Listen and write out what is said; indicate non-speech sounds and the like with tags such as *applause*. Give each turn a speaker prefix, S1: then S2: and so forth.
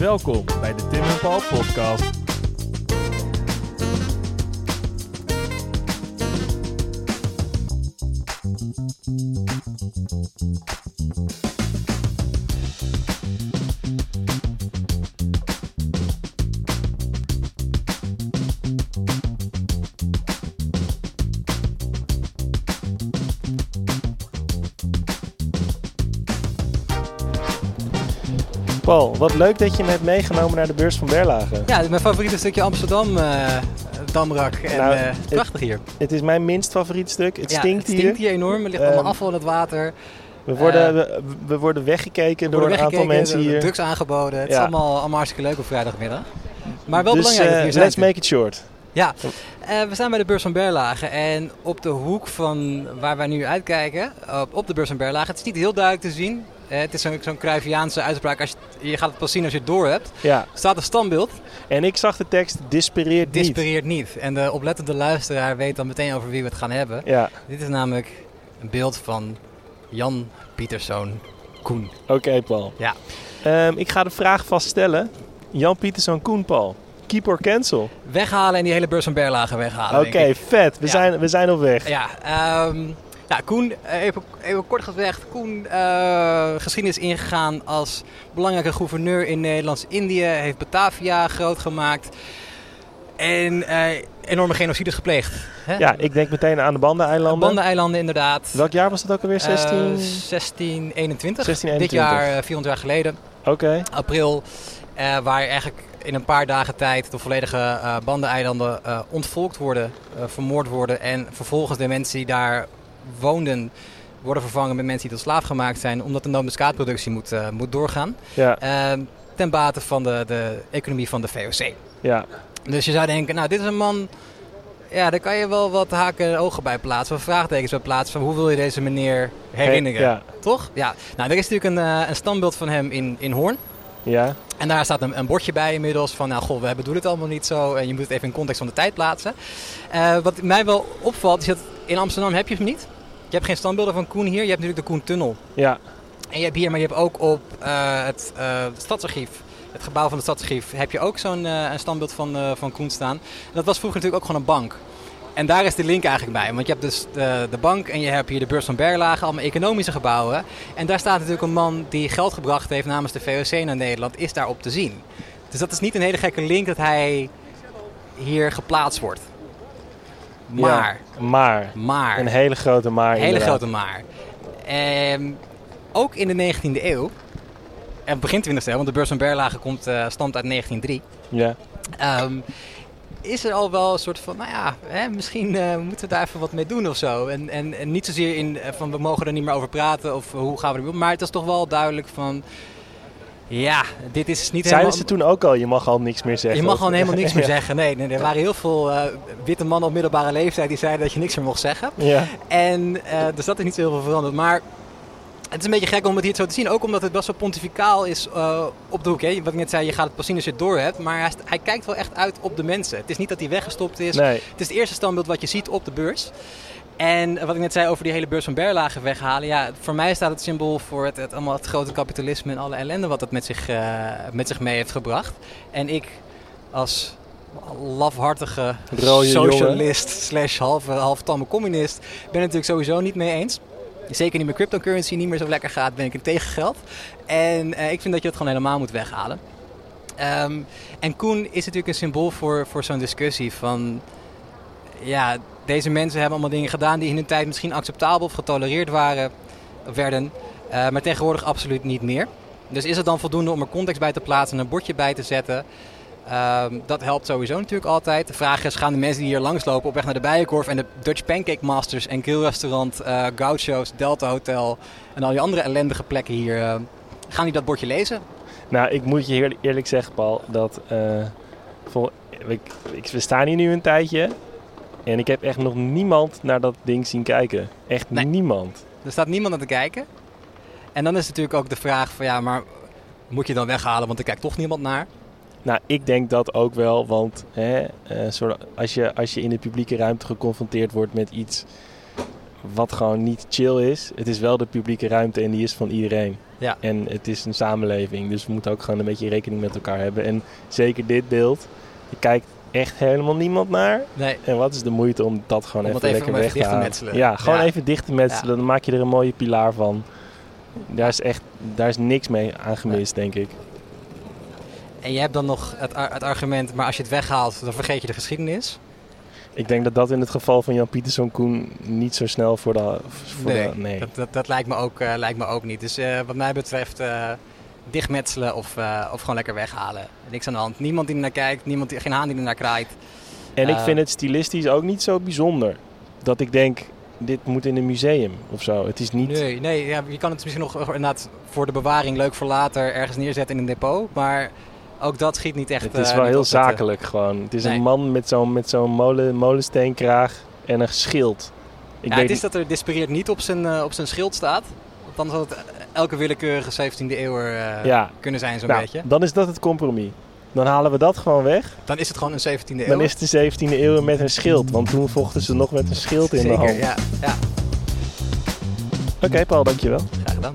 S1: Welkom bij de Tim en Paul podcast. Paul, wat leuk dat je me hebt meegenomen naar de beurs van Berlage.
S2: Ja, dit is mijn favoriete stukje Amsterdam, eh Damrak. En
S1: Nou,
S2: eh, het prachtig hier.
S1: Het is mijn minst favoriet stuk. Het
S2: Ja,
S1: stinkt
S2: het
S1: hier.
S2: stinkt hier enorm. Er ligt
S1: Ehm,
S2: allemaal afval in het water.
S1: We, worden,
S2: Eh,
S1: we, we worden weggekeken door
S2: worden
S1: een aantal mensen
S2: er
S1: hier.
S2: Drugs aangeboden. Het
S1: Ja.
S2: is allemaal, allemaal hartstikke leuk op vrijdagmiddag. Maar wel
S1: dus
S2: belangrijk dat hier
S1: let's
S2: zijn.
S1: make it short.
S2: Ja, we staan bij de beurs van Berlage. En op de hoek van waar wij nu uitkijken, op, op de beurs van Berlage, het is niet heel duidelijk te zien. Eh, het is zo'n zo'n Cruyffiaanse uitspraak. Als je, je gaat het pas zien als je het door hebt.
S1: Ja,
S2: staat een standbeeld.
S1: en ik zag de tekst dispereert niet.
S2: Dispereert niet. En de oplettende luisteraar weet dan meteen over wie we het gaan hebben.
S1: Ja,
S2: Dit is namelijk een beeld van Jan Pieterszoon Koen.
S1: oké Paul.
S2: Ja.
S1: Ehm, ik ga de vraag vaststellen. Jan Pieterszoon Koen Paul. Keep or cancel?
S2: Weghalen en die hele beurs van Berlage weghalen.
S1: Oké, vet. We,
S2: Ja.
S1: zijn, we zijn op weg.
S2: Ja, ehm, nou, Koen, eh, even, even kort gezegd. Koen, eh, geschiedenis ingegaan als belangrijke gouverneur in Nederlands-Indië. Heeft Batavia groot gemaakt. En eh, enorme genocides gepleegd. Hè?
S1: Ja, ik denk meteen aan de Bandeneilanden.
S2: Bandeneilanden inderdaad.
S1: Welk jaar was dat ook alweer?
S2: Eh,
S1: 16?
S2: 1621.
S1: 1621.
S2: Dit jaar, eh, 400 jaar geleden.
S1: Oké.
S2: april, eh, waar eigenlijk in een paar dagen tijd de volledige eh bandeneilanden ontvolkt worden, vermoord worden en vervolgens de mensen die daar woonden worden vervangen met mensen die tot slaaf gemaakt zijn, omdat de nootmuskaatproductie moet, eh, moet doorgaan.
S1: Ja,
S2: Eh, ten bate van de, de economie van de VOC.
S1: ja.
S2: Dus je zou denken, nou dit is een man, ja daar kan je wel wat haken en ogen bij plaatsen, wat vraagtekens bij plaatsen van hoe wil je deze meneer herinneren,
S1: Ja,
S2: toch? Ja, nou er is natuurlijk een, eh, een standbeeld van hem in, in Hoorn.
S1: ja.
S2: En daar staat een, een bordje bij inmiddels van, nou goh, we bedoelen het allemaal niet zo. En je moet het even in context van de tijd plaatsen. Eh, wat mij wel opvalt, is dat in Amsterdam heb je hem niet. Je hebt geen standbeelden van Koen hier. Je hebt natuurlijk de Koen-tunnel.
S1: ja.
S2: En je hebt hier, maar je hebt ook op eh, het uh, stadsarchief, het gebouw van het stadsarchief, heb je ook zo'n eh, een standbeeld van, eh, van Koen staan. En dat was vroeger natuurlijk ook gewoon een bank. En daar is de link eigenlijk bij. Want je hebt dus de, de bank en je hebt hier de beurs van Berlage, allemaal economische gebouwen. En daar staat natuurlijk een man die geld gebracht heeft namens de VOC naar Nederland, is daarop te zien. Dus dat is niet een hele gekke link dat hij hier geplaatst wordt. Maar,
S1: Ja, maar.
S2: maar,
S1: Een hele grote maar.
S2: een hele
S1: inderdaad.
S2: grote maar. Ehm, ook in de 19e eeuw, en begin 20e eeuw, want de beurs van Berlage komt, eh stamt uit 1903.
S1: Ja.
S2: Ehm, is er al wel een soort van, nou ja, hè, misschien eh, moeten we daar even wat mee doen of zo. En, en, en niet zozeer in eh, van we mogen er niet meer over praten of hoe gaan we er doen. Maar het is toch wel duidelijk van, ja, dit is niet
S1: Zeiden
S2: helemaal...
S1: ze toen ook al, je mag al niks meer zeggen?
S2: Je mag gewoon helemaal niks meer *laughs*
S1: Ja.
S2: zeggen. Nee, nee, er waren heel veel eh, witte mannen op middelbare leeftijd die zeiden dat je niks meer mocht zeggen.
S1: Ja.
S2: En eh, dus dat is niet zo heel veel veranderd. Maar het is een beetje gek om het hier zo te zien. Ook omdat het best wel pontificaal is eh, op de hoek. Hè? Wat ik net zei, je gaat het pas zien als je het door hebt. Maar hij, hij kijkt wel echt uit op de mensen. Het is niet dat hij weggestopt is.
S1: Nee.
S2: Het is het eerste standbeeld wat je ziet op de beurs. En wat ik net zei over die hele beurs van Berlage weghalen. Ja, voor mij staat het symbool voor het, het, allemaal het grote kapitalisme en alle ellende wat het met zich, eh, met zich mee heeft gebracht. En ik als lafhartige
S1: Rode
S2: socialist slash halve, half tamme communist ben het natuurlijk sowieso niet mee eens. Zeker niet met cryptocurrency niet meer zo lekker gaat, ben ik er tegen geld. En eh, ik vind dat je het gewoon helemaal moet weghalen. Ehm, en Koen is natuurlijk een symbool voor, voor zo'n discussie van... Ja, deze mensen hebben allemaal dingen gedaan die in hun tijd misschien acceptabel of getolereerd waren, werden. eh, maar tegenwoordig absoluut niet meer. Dus is het dan voldoende om er context bij te plaatsen en een bordje bij te zetten? Ehm, dat helpt sowieso natuurlijk altijd. De vraag is, gaan de mensen die hier langslopen op weg naar de Bijenkorf en de Dutch Pancake Masters en grillrestaurant, eh Gaucho's, Delta Hotel en al die andere ellendige plekken hier, eh, gaan die dat bordje lezen?
S1: Nou, ik moet je eerlijk zeggen, Paul, dat eh, vol, ik, ik, we staan hier nu een tijdje en ik heb echt nog niemand naar dat ding zien kijken. Echt
S2: Nee.
S1: niemand.
S2: Er staat niemand aan te kijken. En dan is natuurlijk ook de vraag van ja, maar moet je dan weghalen, want er kijkt toch niemand naar.
S1: Nou, ik denk dat ook wel, want hè, eh, als, je, als je in de publieke ruimte geconfronteerd wordt met iets wat gewoon niet chill is, het is wel de publieke ruimte en die is van iedereen.
S2: Ja.
S1: En het is een samenleving, dus we moeten ook gewoon een beetje rekening met elkaar hebben. En zeker dit beeld, je kijkt echt helemaal niemand naar.
S2: Nee.
S1: En wat is de moeite om dat gewoon
S2: Om
S1: even, lekker weg te halen? Ja, gewoon
S2: Ja.
S1: even dicht te metselen.
S2: Ja.
S1: Dan maak je er een mooie pilaar van. Daar is echt daar is niks mee aan gemist, denk ik.
S2: En je hebt dan nog het, ar- het argument, maar als je het weghaalt, dan vergeet je de geschiedenis.
S1: Ik denk dat dat in het geval van Jan Pieterszoon Koen niet zo snel voor de... Voor
S2: nee,
S1: de, nee.
S2: Dat, dat, dat lijkt, me ook, eh, lijkt me ook niet. Dus eh, wat mij betreft eh dichtmetselen of, of gewoon lekker weghalen. Niks aan de hand. Niemand die er naar kijkt, niemand die, geen haan die er naar kraait.
S1: En ik vind het stilistisch ook niet zo bijzonder. Dat ik denk, dit moet in een museum of zo. Het is niet...
S2: Nee, nee ja, je kan het misschien nog inderdaad voor de bewaring leuk voor later ergens neerzetten in een depot. Maar ook dat schiet niet echt
S1: Het is
S2: eh,
S1: wel heel
S2: eh,
S1: zakelijk gewoon. Het is
S2: Nee.
S1: een man met zo'n met zo'n molen, molensteenkraag en een schild. Ik
S2: ja, het is dat er Despereert niet op zijn, eh, op zijn schild staat. Want dan zou het elke willekeurige 17e eeuw
S1: Ja.
S2: kunnen zijn zo'n
S1: nou,
S2: beetje.
S1: dan is dat het compromis. Dan halen we dat gewoon weg.
S2: Dan is het gewoon een 17e eeuw.
S1: Dan is het de 17e eeuw met een schild. Want toen vochten ze nog met een schild in
S2: Zeker,
S1: de hand.
S2: ja, ja.
S1: Oké, Paul, dankjewel.
S2: Graag gedaan.